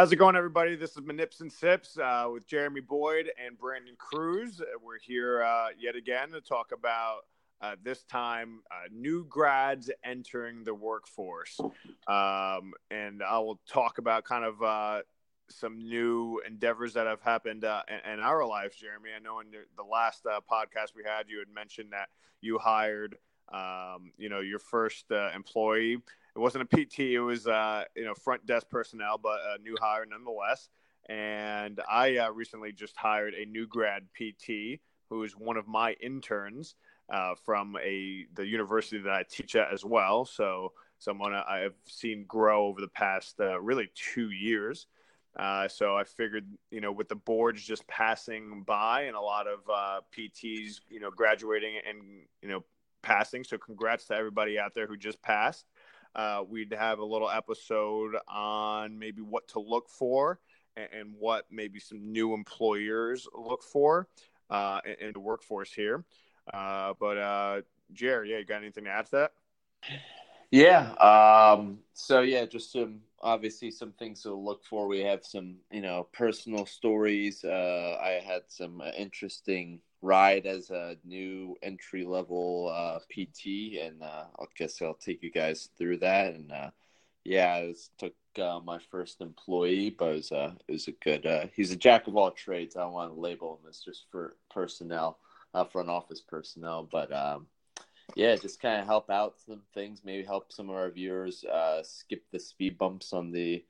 How's it going, everybody? This is Manips and Sips uh, with Jeremy Boyd and Brandon Cruz. We're here uh, yet again to talk about uh, this time uh, new grads entering the workforce. Um, and I will talk about kind of uh, some new endeavors that have happened uh, in, in, our lives, Jeremy. I know in the, last podcast we had, you had mentioned that you hired. Um, you know, your first employee it wasn't a PT. It was uh, you know front desk personnel, but a new hire nonetheless. And I uh, recently just hired a new grad PT who is one of my interns uh, from a the university that I teach at as well. So someone I've seen grow over the past uh, really two years. Uh, so I figured, you know, with the boards just passing by and a lot of uh, PTs, you know, graduating and you know passing. So congrats to everybody out there who just passed. Uh, we'd have a little episode on maybe what to look for and, and what maybe some new employers look for uh, in, in, the workforce here. Uh, but uh, Jerry, yeah, you got anything to add to that? Yeah. Um, so yeah, just some obviously some things to look for. We have some you know personal stories. Uh, I had some uh, interesting ride as a new entry level uh, PT, and uh, I guess I'll take you guys through that. And uh, yeah, I was, took uh, my first employee, but it was, uh, it was a good. Uh, he's a jack of all trades. I don't want to label him as just for personnel, front office personnel, but um, yeah, just kind of help out some things. Maybe help some of our viewers skip the speed bumps on the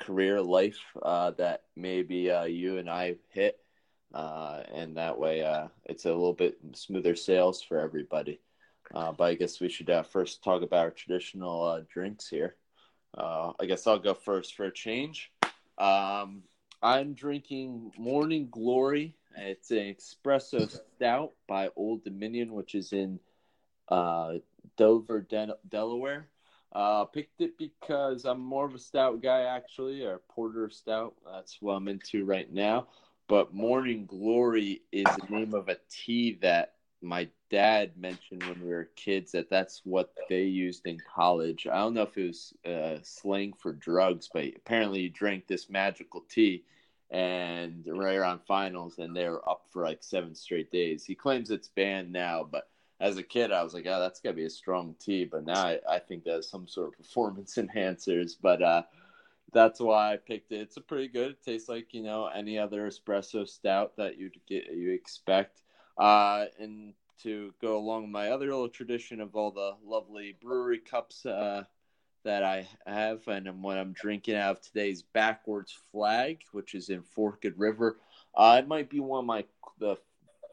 career life that maybe you and I hit uh, and that way uh, it's a little bit smoother sales for everybody. Uh, but I guess we should uh, first talk about our traditional uh, drinks here. I guess I'll go first for a change. Um, I'm drinking Morning Glory. It's an espresso stout by Old Dominion, which is in Dover, De- Delaware. Uh, picked it because I'm more of a stout guy, actually, or porter stout. That's what I'm into right now but Morning Glory is the name of a tea that my dad mentioned when we were kids that that's what they used in college. I don't know if it was uh, slang for drugs, but apparently you drank this magical tea and right around finals and they were up for like seven straight days. He claims it's banned now, but as a kid, I was like, oh, that's got to be a strong tea. But now I, I think that's some sort of performance enhancers. But uh, that's why I picked it. It's a pretty good. It tastes like you know any other espresso stout that you'd get you expect. Uh, and to go along with my other little tradition of all the lovely brewery cups uh, that I have, and what I'm drinking out of today's backwards flag, which is in Forked River. Uh, it might be one of my the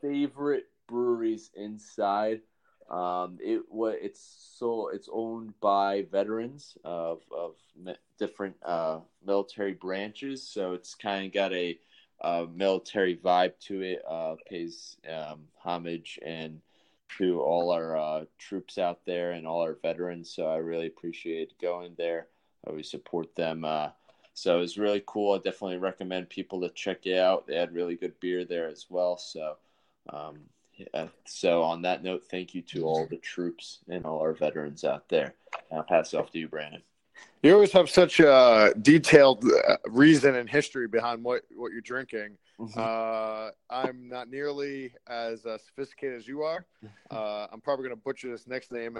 favorite breweries inside um, it it's so it's owned by veterans of of different uh, military branches, so it's kind of got a, a, military vibe to it. Uh, pays um, homage and to all our uh, troops out there and all our veterans. So I really appreciate going there. I always support them. Uh, so it was really cool. I definitely recommend people to check it out. They had really good beer there as well. So um, yeah. So on that note, thank you to all the troops and all our veterans out there. I'll pass it off to you, Brandon. You always have such a detailed uh, reason and history behind what, what you're drinking. Mm-hmm. Uh, I'm not nearly as uh, sophisticated as you are. Uh, I'm probably going to butcher this next name.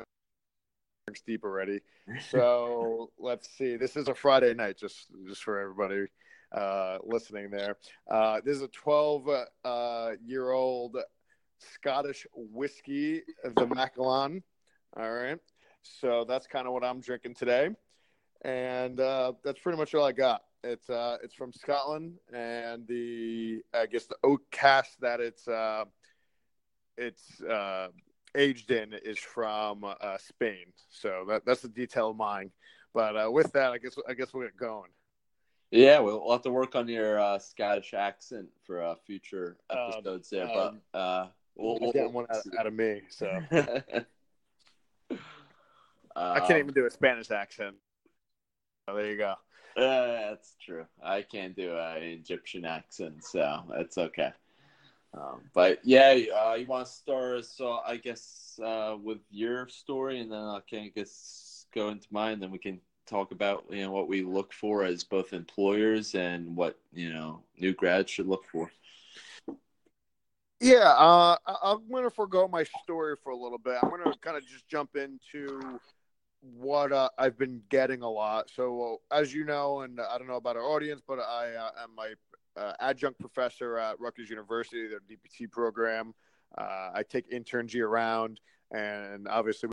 Drinks deep already. So let's see. This is a Friday night, just just for everybody uh, listening there. Uh, this is a 12 year old Scottish whiskey, the Macallan. All right. So that's kind of what I'm drinking today. And uh, that's pretty much all I got. It's uh, it's from Scotland, and the I guess the oak cask that it's uh, it's uh, aged in is from uh, Spain. So that, that's the detail of mine. But uh, with that, I guess I guess we'll get going. Yeah, we'll, we'll have to work on your uh, Scottish accent for uh, future um, episodes um, there. Um, but uh, We'll, we'll get one out, out, of me. So I can't even do a Spanish accent. Oh, there you go. Uh, that's true. I can't do an Egyptian accent, so that's okay. Um, but yeah, uh, you want to start? So I guess uh, with your story, and then I can guess go into mine. and Then we can talk about you know what we look for as both employers and what you know new grads should look for. Yeah, uh, I'm going to forego my story for a little bit. I'm going to kind of just jump into what uh, I've been getting a lot. So, as you know, and I don't know about our audience, but I uh, am my uh, adjunct professor at Rutgers University, their DPT program. Uh, I take interns year and obviously,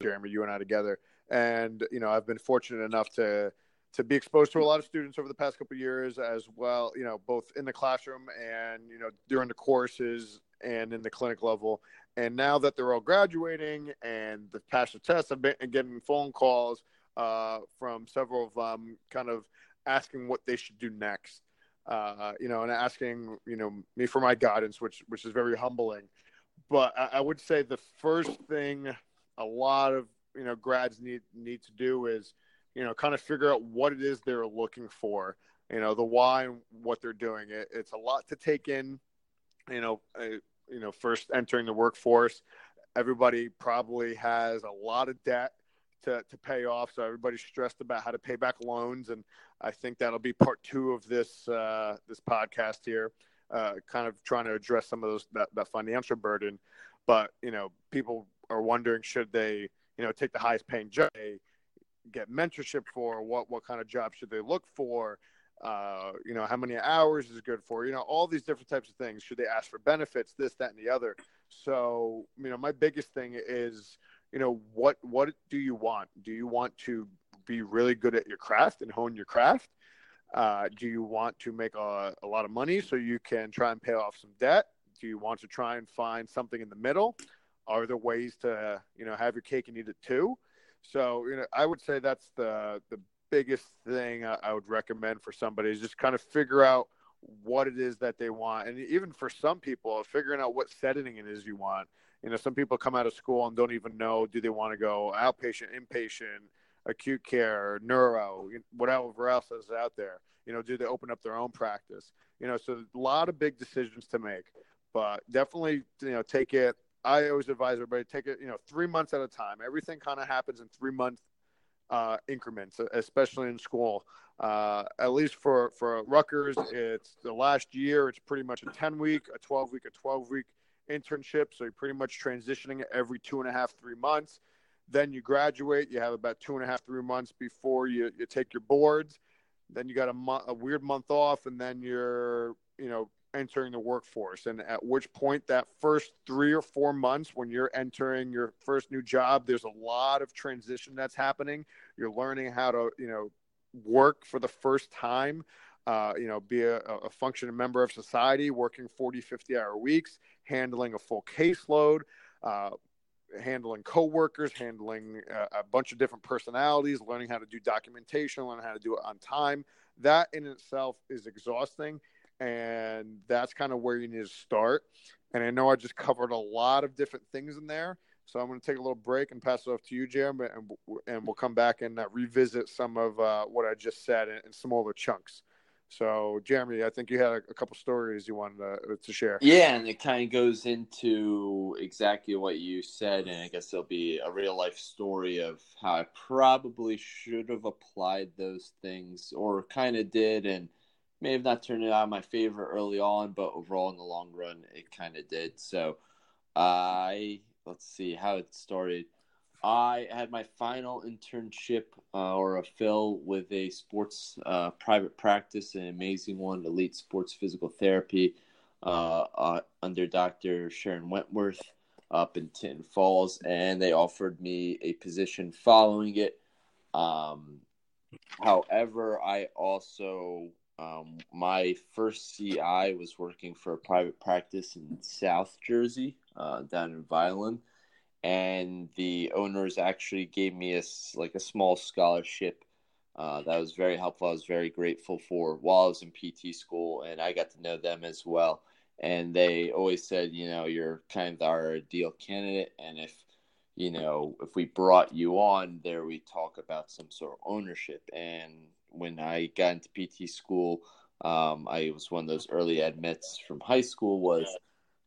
Jeremy, you and I together. And you know, I've been fortunate enough to to be exposed to a lot of students over the past couple years as well you know both in the classroom and you know during the courses and in the clinic level. And now that they're all graduating and the passed the test i've been getting phone calls uh, from several of them kind of asking what they should do next uh, you know and asking you know me for my guidance which which is very humbling. But I, I would say the first thing a lot of you know grads need need to do is you know, kind of figure out what it is they're looking for, you know, the why and what they're doing. It, it's a lot to take in, you know, uh, you know, first entering the workforce. Everybody probably has a lot of debt to, to pay off. So everybody's stressed about how to pay back loans. And I think that'll be part two of this, uh, this podcast here, uh, kind of trying to address some of those, that, that financial burden. But, you know, people are wondering, should they, you know, take the highest paying job? Get mentorship for? What what kind of job should they look for? Uh, you know, how many hours is good for? You know, all these different types of things. Should they ask for benefits? This, that, and the other. So, you know, my biggest thing is, you know, what what do you want? Do you want to be really good at your craft and hone your craft? Uh, do you want to make a, a lot of money so you can try and pay off some debt? Do you want to try and find something in the middle? Are there ways to, you know, have your cake and eat it too? So, you know, I would say that's the the biggest thing I would recommend for somebody is just kind of figure out what it is that they want, and even for some people, figuring out what setting it is you want. You know, some people come out of school and don't even know do they want to go outpatient, inpatient, acute care, neuro, whatever else is out there. You know, do they open up their own practice? You know, so a lot of big decisions to make, but definitely, you know, take it I always advise everybody take it, you know, three months at a time. Everything kind of happens in three month uh, increments, especially in school. Uh, at least for for Rutgers, it's the last year. It's pretty much a ten week, a twelve week, a twelve week internship. So you're pretty much transitioning every two and a half, three months. Then you graduate. You have about two and a half, three months before you, you take your boards. Then you got a, mo- a weird month off, and then you're you know entering the workforce and at which point that first three or four months when you're entering your first new job there's a lot of transition that's happening you're learning how to you know work for the first time uh, you know be a, a functioning member of society working 40 50 hour weeks handling a full caseload uh, handling coworkers, handling a, a, bunch of different personalities, learning how to do documentation, learning how to do it on time. That in itself is exhausting and that's kind of where you need to start. And I know I just covered a lot of different things in there, so I'm going to take a little break and pass it off to you, Jeremy, and, and we'll come back and uh, revisit some of uh, what I just said in, in smaller chunks. So, Jeremy, I think you had a, a couple stories you wanted to, to, share. Yeah, and it kind of goes into exactly what you said, and I guess there'll be a real life story of how I probably should have applied those things, or kind of did, and may have not turned it out my favorite early on, but overall in the long run, it kind of did. So, I let's see how it started. I had my final internship uh, or a fill with a sports uh, private practice, an amazing one, Elite Sports Physical Therapy, uh, uh under Dr. Sharon Wentworth up in Tinton Falls, and they offered me a position following it. Um, however, I also um, my first CI was working for a private practice in South Jersey, uh, down in Vineland, and the owners actually gave me a like a small scholarship. Uh, that was very helpful. I was very grateful for while I was in PT school, and I got to know them as well. And they always said, you know, you're kind of our ideal candidate, and if you know, if we brought you on there, we talk about some sort of ownership. And when I got into PT school, um, I was one of those early admits from high school was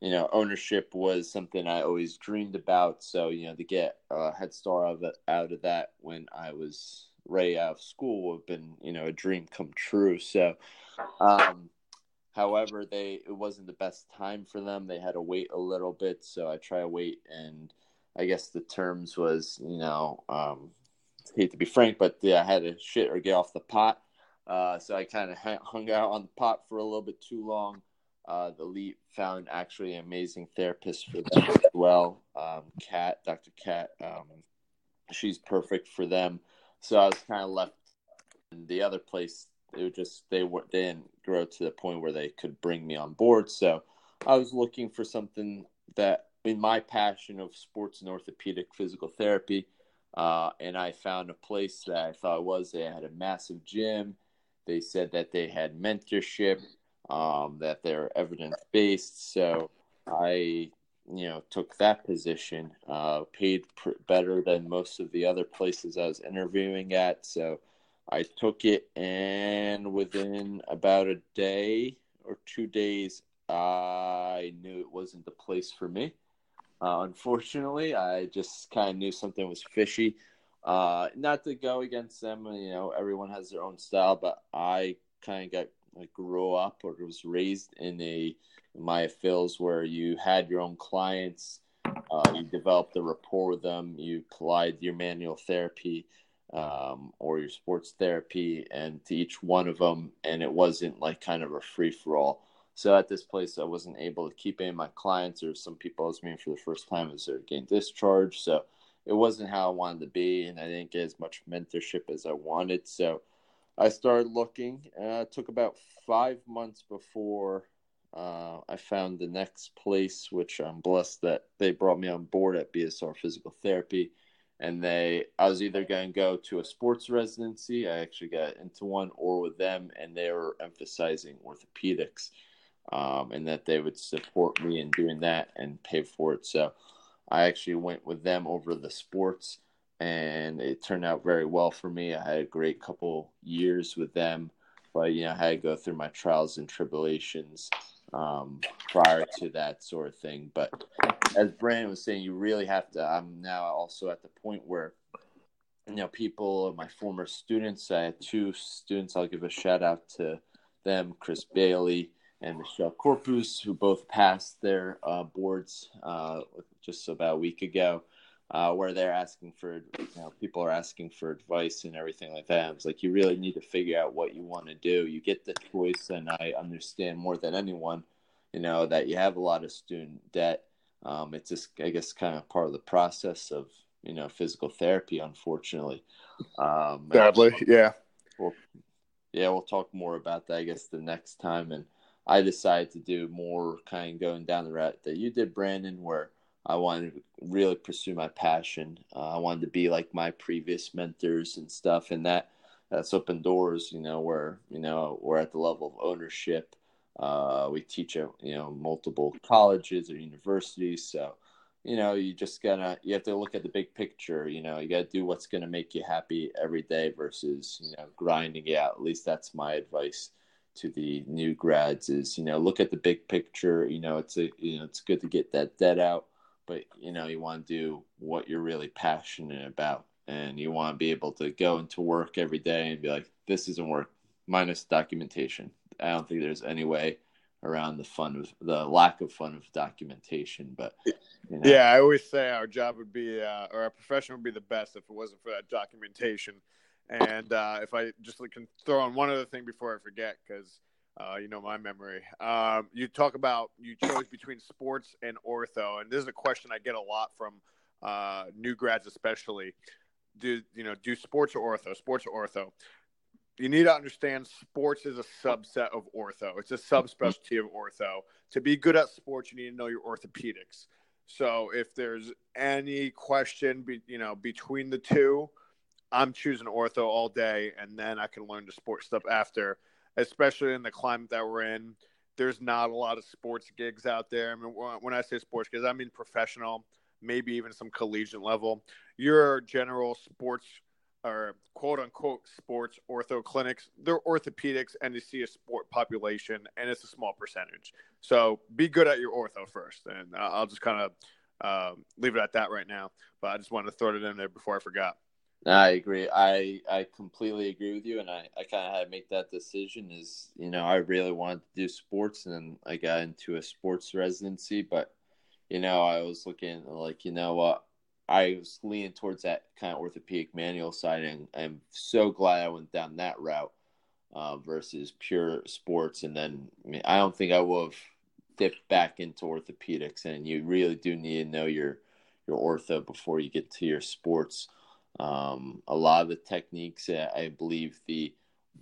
you know, ownership was something I always dreamed about. So, you know, to get a head start of, it, out of that when I was right out of school would have been, you know, a dream come true. So, um, however, they it wasn't the best time for them. They had to wait a little bit. So I try to wait. And I guess the terms was, you know, um, hate to be frank, but yeah, I had to shit or get off the pot. Uh, so I kind of hung out on the pot for a little bit too long. Uh, the lead found actually an amazing therapist for them as well. Um, Kat, Dr. Kat, um, she's perfect for them. So I was kind of left in the other place. It was just they were they didn't grow to the point where they could bring me on board. So I was looking for something that in my passion of sports and orthopedic physical therapy. Uh, and I found a place that I thought was they had a massive gym. They said that they had mentorship um, that they're evidence based. So I, you know, took that position, uh, paid pr- better than most of the other places I was interviewing at. So I took it, and within about a day or two days, I knew it wasn't the place for me. Uh, unfortunately, I just kind of knew something was fishy. Uh, not to go against them, you know, everyone has their own style, but I kind of got like grew up or was raised in a Maya Phils where you had your own clients, uh, you developed a rapport with them, you applied your manual therapy um, or your sports therapy, and to each one of them, and it wasn't like kind of a free for all. So at this place, I wasn't able to keep any of my clients, or some people I was meeting for the first time as they're getting discharged. So it wasn't how I wanted to be, and I didn't get as much mentorship as I wanted. So I started looking. Uh, it took about five months before uh, I found the next place, which I'm blessed that they brought me on board at BSR Physical Therapy. And they, I was either going to go to a sports residency. I actually got into one, or with them, and they were emphasizing orthopedics, um, and that they would support me in doing that and pay for it. So I actually went with them over the sports and it turned out very well for me. I had a great couple years with them, but you know, I had to go through my trials and tribulations um, prior to that sort of thing. But as Brandon was saying, you really have to. I'm now also at the point where you know people, my former students. I had two students. I'll give a shout out to them, Chris Bailey and Michelle Corpus, who both passed their uh, boards uh, just about a week ago uh, where they're asking for, you know, people are asking for advice and everything like that. It's like you really need to figure out what you want to do. You get the choice, and I understand more than anyone, you know, that you have a lot of student debt. Um, it's just, I guess, kind of part of the process of, you know, physical therapy, unfortunately. Um, Sadly, yeah. We'll, yeah, we'll talk more about that, I guess, the next time. And I decided to do more kind of going down the route that you did, Brandon, where I wanted to really pursue my passion. Uh, I wanted to be like my previous mentors and stuff, and that that's open doors. You know, where you know we're at the level of ownership. Uh, we teach at you know multiple colleges or universities, so you know you just gotta you have to look at the big picture. You know, you gotta do what's gonna make you happy every day versus you know grinding it out. At least that's my advice to the new grads is you know look at the big picture you know it's a you know it's good to get that debt out but you know you want to do what you're really passionate about. And you want to be able to go into work every day and be like this isn't work minus documentation. I don't think there's any way around the fun of the lack of fun of documentation but you know. yeah i always say our job would be uh, or our profession would be the best if it wasn't for that documentation and uh, if i just can throw on one other thing before i forget because uh, you know my memory. Um, you talk about you chose between sports and ortho, and this is a question I get a lot from uh, new grads, especially. Do you know do sports or ortho? Sports or ortho? You need to understand sports is a subset of ortho. It's a subspecialty of ortho. To be good at sports, you need to know your orthopedics. So if there's any question, be, you know, between the two, I'm choosing ortho all day, and then I can learn the sports stuff after especially in the climate that we're in. There's not a lot of sports gigs out there. I mean, when I say sports gigs, I mean professional, maybe even some collegiate level. Your general sports or quote unquote sports ortho clinics. They're orthopedics and they see a sport population, and it's a small percentage. So be good at your ortho first, and I'll just kind of um, leave it at that right now. But I just wanted to throw it in there before I forgot. I agree. I I completely agree with you, and I, I kind of had to make that decision. Is you know I really wanted to do sports, and I got into a sports residency, but you know I was looking like you know what I was leaning towards that kind of orthopedic manual side, and I'm so glad I went down that route uh, versus pure sports. And then I, mean, I don't think I would have dipped back into orthopedics, and you really do need to know your your ortho before you get to your sports. Um, a lot of the techniques, uh, I believe the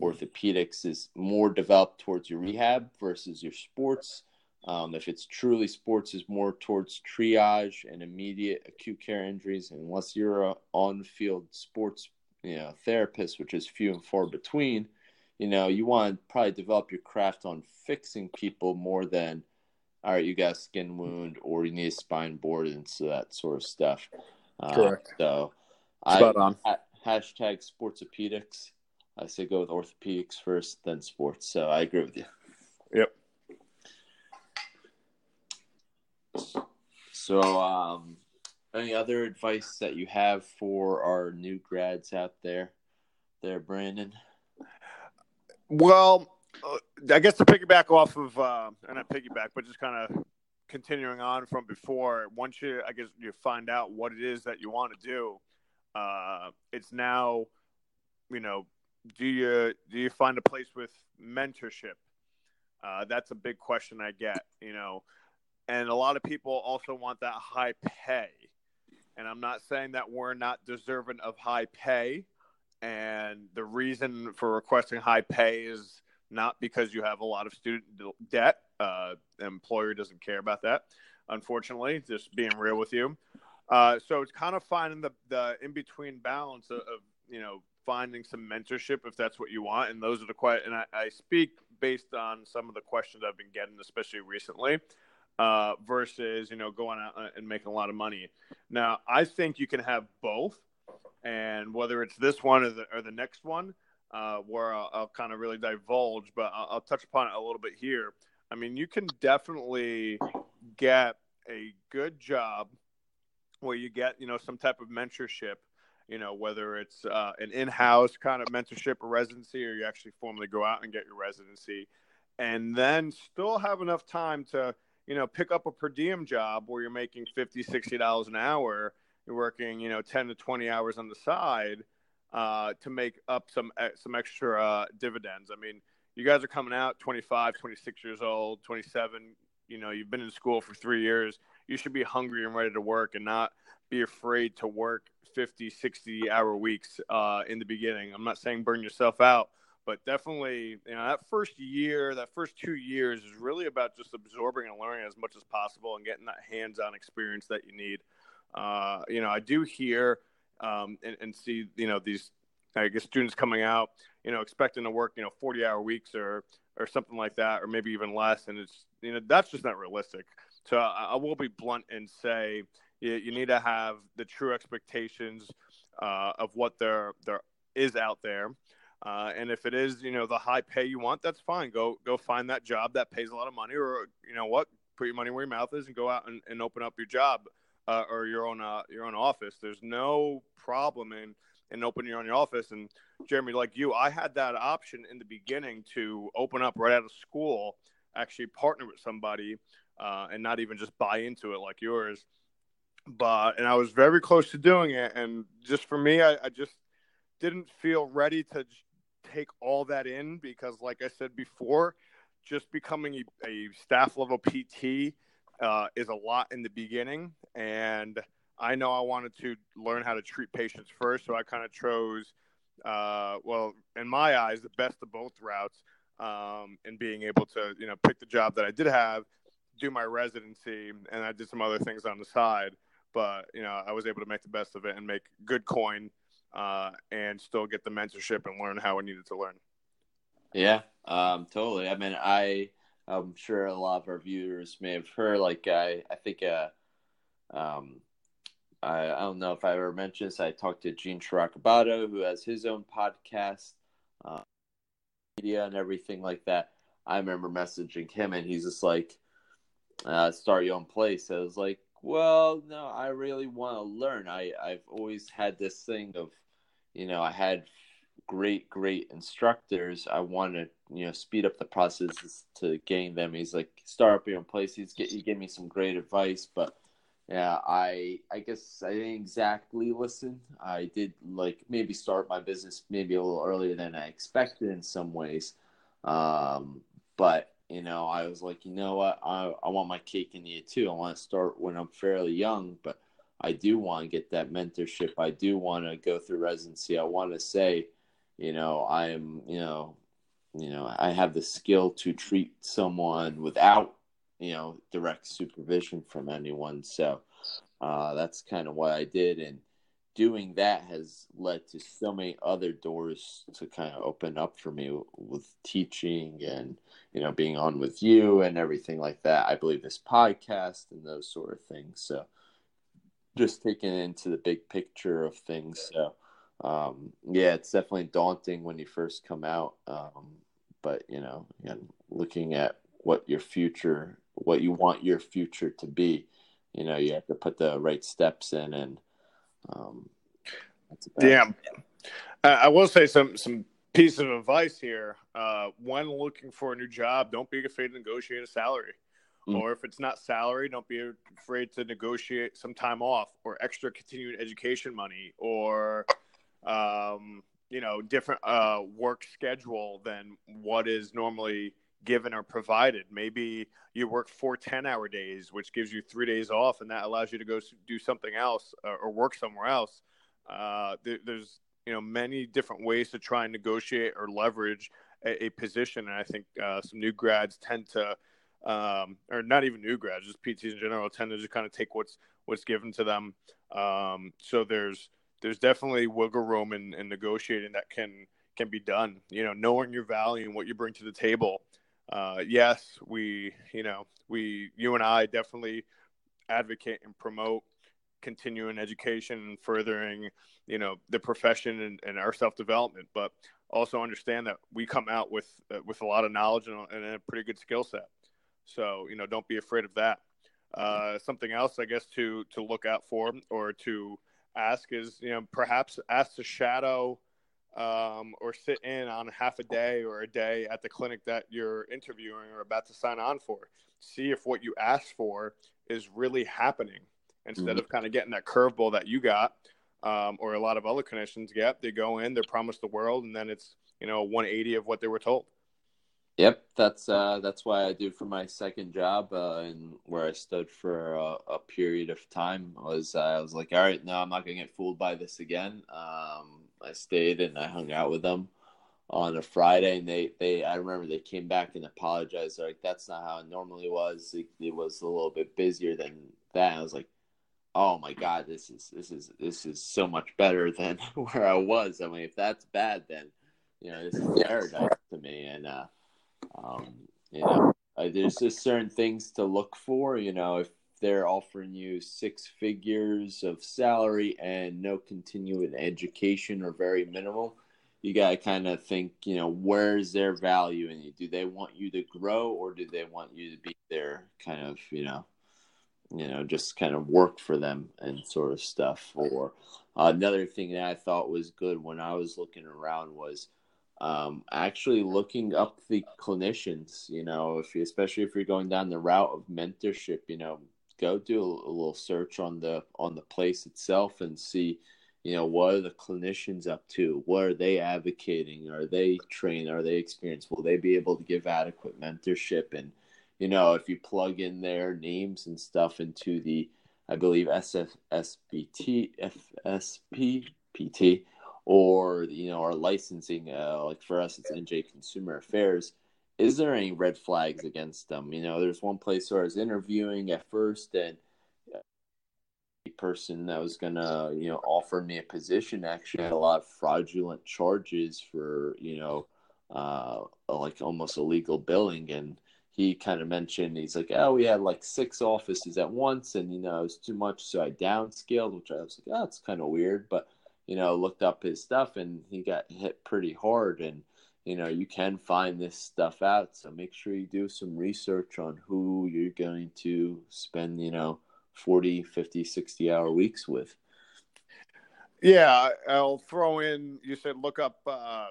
orthopedics is more developed towards your rehab versus your sports. Um, if it's truly sports, is more towards triage and immediate acute care injuries. Unless you're a on-field sports, you know, therapist, which is few and far between, you know, you want to probably develop your craft on fixing people more than, all right, you got a skin wound or you need a spine board and so that sort of stuff. Uh, Correct. So Spot I, on. hashtag sportsopedics. I say go with orthopedics first, then sports. So I agree with you. Yep. So, um, any other advice that you have for our new grads out there, there, Brandon? Well, uh, I guess to piggyback off of, uh, not piggyback, but just kind of continuing on from before. Once you, I guess, you find out what it is that you want to do uh, it's now, you know, do you do you find a place with mentorship? Uh, that's a big question I get, you know, and a lot of people also want that high pay. And I'm not saying that we're not deserving of high pay. And the reason for requesting high pay is not because you have a lot of student debt. Uh, employer doesn't care about that, unfortunately, just being real with you. Uh, so it's kind of finding the, the in between balance of, of, you know finding some mentorship if that's what you want, and those are the questions. And I, I, speak based on some of the questions I've been getting, especially recently, uh, versus you know going out and making a lot of money. Now I think you can have both, and whether it's this one or the or the next one, uh, where I'll, I'll kind of really divulge, but I'll, I'll touch upon it a little bit here. I mean, you can definitely get a good job where you get you know some type of mentorship you know whether it's uh, an in-house kind of mentorship or residency or you actually formally go out and get your residency and then still have enough time to you know pick up a per diem job where you're making 50 60 dollars an hour you're working you know 10 to 20 hours on the side uh, to make up some some extra uh, dividends. I mean you guys are coming out 25 26 years old 27 you know you've been in school for three years you should be hungry and ready to work and not be afraid to work 50 60 hour weeks uh, in the beginning. I'm not saying burn yourself out but definitely you know that first year that first two years is really about just absorbing and learning as much as possible and getting that hands-on experience that you need. Uh, you know i do hear um, and, and see you know these i guess students coming out you know expecting to work you know 40 hour weeks or or something like that or maybe even less and it's you know that's just not realistic so I, I will be blunt and say you, you need to have the true expectations uh, of what there there is out there. Uh, and if it is, you know, the high pay you want, that's fine. Go go find that job that pays a lot of money, or you know what, put your money where your mouth is and go out and, and open up your job uh, or your own uh, your own office. There's no problem in in opening your own office. And Jeremy, like you, I had that option in the beginning to open up right out of school, actually partner with somebody uh, and not even just buy into it like yours. But and I was very close to doing it, and just for me, I, I just didn't feel ready to take all that in because, like I said before, just becoming a, a staff level PT uh, is a lot in the beginning, and I know I wanted to learn how to treat patients first, so I kind of chose, uh, well, in my eyes, the best of both routes, um, and being able to, you know, pick the job that I did have do my residency, and I did some other things on the side. But you know, I was able to make the best of it and make good coin, uh, and still get the mentorship and learn how I needed to learn. Yeah, um, totally. I mean, I I'm sure a lot of our viewers may have heard. Like I, I think uh, um, I, I don't know if I ever mentioned this. I talked to Gene Chiracabato, who has his own podcast, uh, media and everything like that. I remember messaging him, and he's just like, uh, "Start your own place." I was like, "Well, no, I really want to learn. I I've always had this thing of, you know, I had great great instructors. I want to you know speed up the process to gain them." He's like, "Start up your own place." He's get he gave me some great advice, but yeah, I I guess I didn't exactly listen. I did like maybe start my business maybe a little earlier than I expected in some ways. Um, but you know, I was like, you know what, I I want my cake and eat it too. I want to start when I'm fairly young, but I do want to get that mentorship. I do want to go through residency. I want to say, you know, I am, you know, you know, I have the skill to treat someone without you know direct supervision from anyone. So uh, that's kind of what I did, and doing that has led to so many other doors to kind of open up for me with teaching and you know being on with you and everything like that. I believe this podcast and those sort of things. So just taking into the big picture of things. So um, yeah, it's definitely daunting when you first come out. Um, but you know, again, looking at what your future what you want your future to be. You know, you have to put the right steps in, and um, yeah. I will say some some piece of advice here. Uh, when looking for a new job, don't be afraid to negotiate a salary. Mm. Or if it's not salary, don't be afraid to negotiate some time off or extra continuing education money or, um, you know, different uh, work schedule than what is normally given or provided. Maybe you work four 10 hour days, which gives you three days off, and that allows you to go do something else or, or work somewhere else. Uh, there, there's you know many different ways to try and negotiate or leverage a, a position, and I think uh, some new grads tend to, um, or not even new grads, just PTs in general, tend to just kind of take what's what's given to them. Um, so there's there's definitely wiggle room in, in negotiating that can can be done. You know, knowing your value and what you bring to the table uh, yes, we, you know, we, you and I definitely advocate and promote continuing education and furthering, you know, the profession and, and our self development, but also understand that we come out with uh, with a lot of knowledge and, and a pretty good skill set. So, you know, don't be afraid of that. Uh, something else, I guess, to to look out for or to ask is, you know, perhaps ask to shadow um, or sit in on half a day or a day at the clinic that you're interviewing or about to sign on for. See if what you asked for is really happening instead mm-hmm. of kind of getting that curveball that you got um, or a lot of other clinicians get. They go in, they're promised the world, and then it's you know 180 of what they were told. Yep, that's uh, that's why I do for my second job, uh, and where I stood for a, a period of time was uh, I was like, all right, no, I'm not gonna get fooled by this again. Um, I stayed and I hung out with them on a Friday, and they they I remember they came back and apologized. They're like, "That's not how it normally was. It, it was a little bit busier than that." And I was like, "Oh my god, this is this is this is so much better than where I was. I mean, if that's bad, then you know this is paradise to me." And uh, um, you know, uh, there's just certain things to look for. You know, if they're offering you six figures of salary and no continuing education or very minimal, you got to kind of think, you know, where's their value in you? Do they want you to grow or do they want you to be there kind of, you know, you know, just kind of work for them and sort of stuff. Or uh, another thing that I thought was good when I was looking around was um, actually looking up the clinicians, you know, if you, especially if you're going down the route of mentorship, you know, go do a, a little search on the on the place itself and see you know what are the clinicians up to? What are they advocating? Are they trained? Are they experienced? Will they be able to give adequate mentorship? And you know if you plug in their names and stuff into the i believe sfsbt fspp or you know our licensing uh, like for us it's nj consumer affairs is there any red flags against them? You know, there's one place where I was interviewing at first, and a person that was gonna, you know, offer me a position actually had a lot of fraudulent charges for, you know, uh, like almost illegal billing, and he kind of mentioned he's like, oh, we had like six offices at once, and you know it was too much, so I downscaled, which I was like, oh, it's kind of weird, but you know, looked up his stuff, and he got hit pretty hard, and you know, you can find this stuff out, so make sure you do some research on who you're going to spend, you know, 40, 50, 60 hour weeks with. Yeah, I'll throw in. You said look up uh,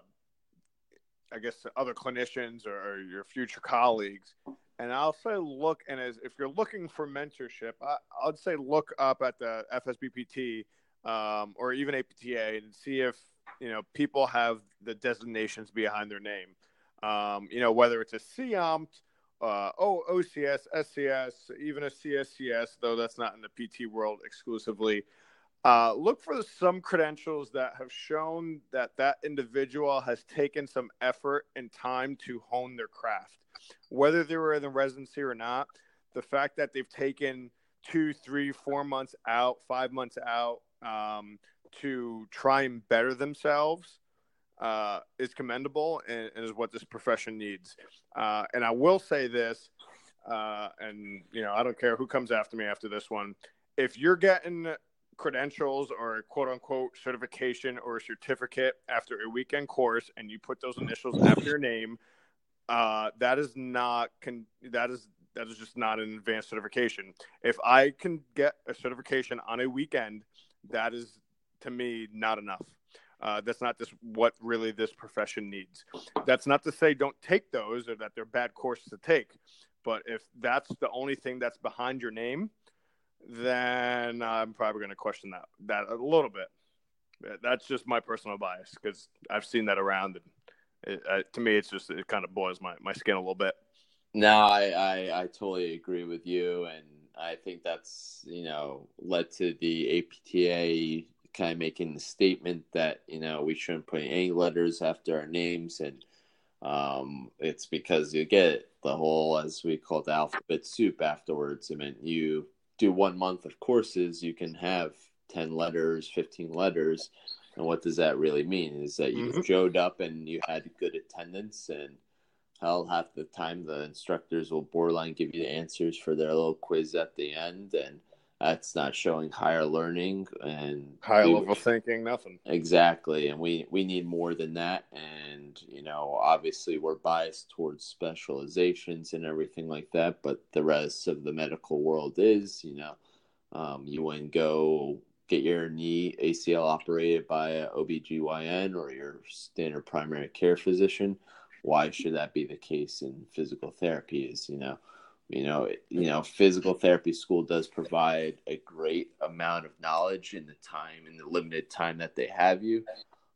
I guess other clinicians or, your future colleagues. And I'll say look, and as if you're looking for mentorship, I, I'd say look up at the FSBPT um, or even APTA and see if you know people have the designations behind their name. Um, you know whether it's a COMT, uh, oh OCS, SCS, even a CSCS, though that's not in the PT world exclusively. Uh, look for some credentials that have shown that that individual has taken some effort and time to hone their craft. Whether they were in the residency or not, the fact that they've taken two, three, four months out, five months out um, to try and better themselves uh, is commendable and, and, is what this profession needs. Uh, and I will say this, uh, and you know, I don't care who comes after me after this one. If you're getting credentials or a quote unquote certification or a certificate after a weekend course and you put those initials after your name, uh, that is not con- that is that is just not an advanced certification. If I can get a certification on a weekend, that is to me not enough. Uh, that's not this what really this profession needs. That's not to say don't take those or that they're bad courses to take, but if that's the only thing that's behind your name, then I'm probably going to question that that a little bit. That's just my personal bias because I've seen that around, and it, uh, to me, it's just it kind of boils my, my skin a little bit. No, I, I I totally agree with you, and I think that's you know led to the APTA kind of making the statement that you know we shouldn't put any letters after our names, and um, it's because you get the whole as we call it the alphabet soup afterwards. I mean, you do one month of courses, you can have 10 letters, 15 letters. And what does that really mean? Is that you mm-hmm. showed up and you had good attendance, and hell, half the time the instructors will borderline give you the answers for their little quiz at the end, and that's not showing higher learning and higher level thinking. Nothing exactly, and we we need more than that. And you know, obviously, we're biased towards specializations and everything like that, but the rest of the medical world is, you know, um, you wouldn't go get your knee ACL operated by a OBGYN or your standard primary care physician. Why should that be the case in physical therapy? Is you know you know you know physical therapy school does provide a great amount of knowledge in the time in the limited time that they have you.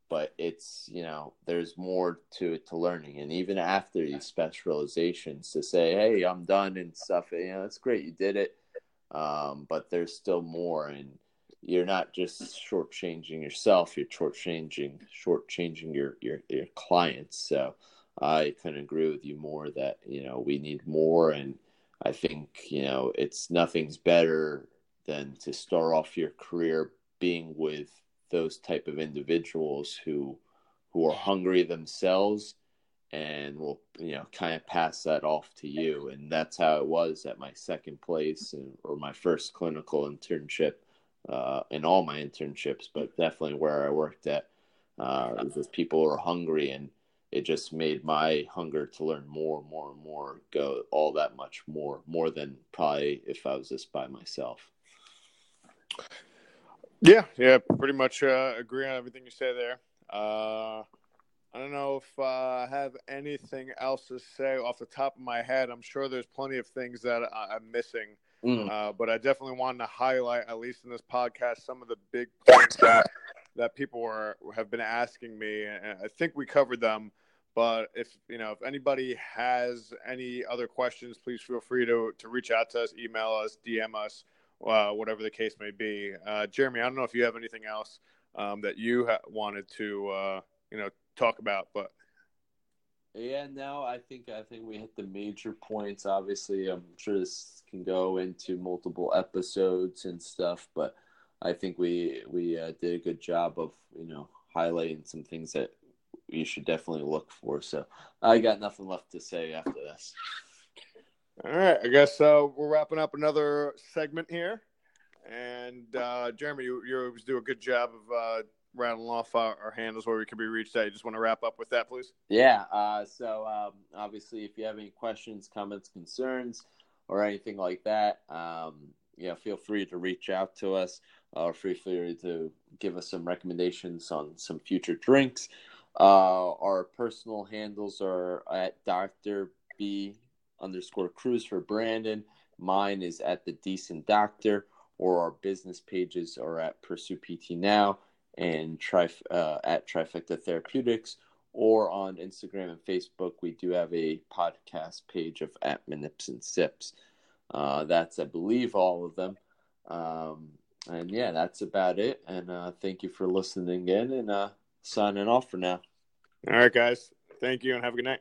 But it's you know there's more to it to learning. And even after these specializations to say hey i'm done and stuff you know it's great you did it. Um, but there's still more. And you're not just shortchanging yourself you're shortchanging shortchanging your your your clients. So i couldn't agree with you more that you know we need more and I think you know it's nothing's better than to start off your career being with those type of individuals who who are hungry themselves and will you know kind of pass that off to you. And that's how it was at my second place and, or my first clinical internship uh, in all my internships but definitely where i worked at uh, people who are hungry and it just made my hunger to learn more and more and more go all that much more, more than probably if I was just by myself. Yeah, yeah, pretty much uh, agree on everything you say there. Uh, I don't know if uh, I have anything else to say off the top of my head. I'm sure there's plenty of things that I- am missing, mm. Uh, but I definitely wanted to highlight, at least in this podcast, some of the big points that that people were have been asking me, and I think we covered them. But if you know if anybody has any other questions, please feel free to to reach out to us, email us, DM us, uh, whatever the case may be. Uh, Jeremy, I don't know if you have anything else um, that you ha- wanted to uh, you know talk about, but yeah, no, I think I think we hit the major points. Obviously, I'm sure this can go into multiple episodes and stuff, but I think we we uh, did a good job of you know highlighting some things that you should definitely look for. So I got nothing left to say after this. All right, I guess uh, we're wrapping up another segment here, and uh, Jeremy, you, you always do a good job of uh, rattling off our, our, handles where we can be reached at. You just want to wrap up with that, please? Yeah. Uh, so um, obviously, if you have any questions, comments, concerns, or anything like that, um, yeah, feel free to reach out to us or feel free to give us some recommendations on some future drinks. Uh, our personal handles are at Dr. B underscore Cruz for Brandon. Mine is at the Decent Doctor, or our business pages are at Pursue PT Now and trif- uh, at Trifecta Therapeutics, or on Instagram and Facebook. We do have a podcast page of at Minips and Sips. Uh, that's, I believe, all of them. Um, and yeah, that's about it. And uh, thank you for listening in and uh, signing off for now. All right, guys. Thank you and have a good night.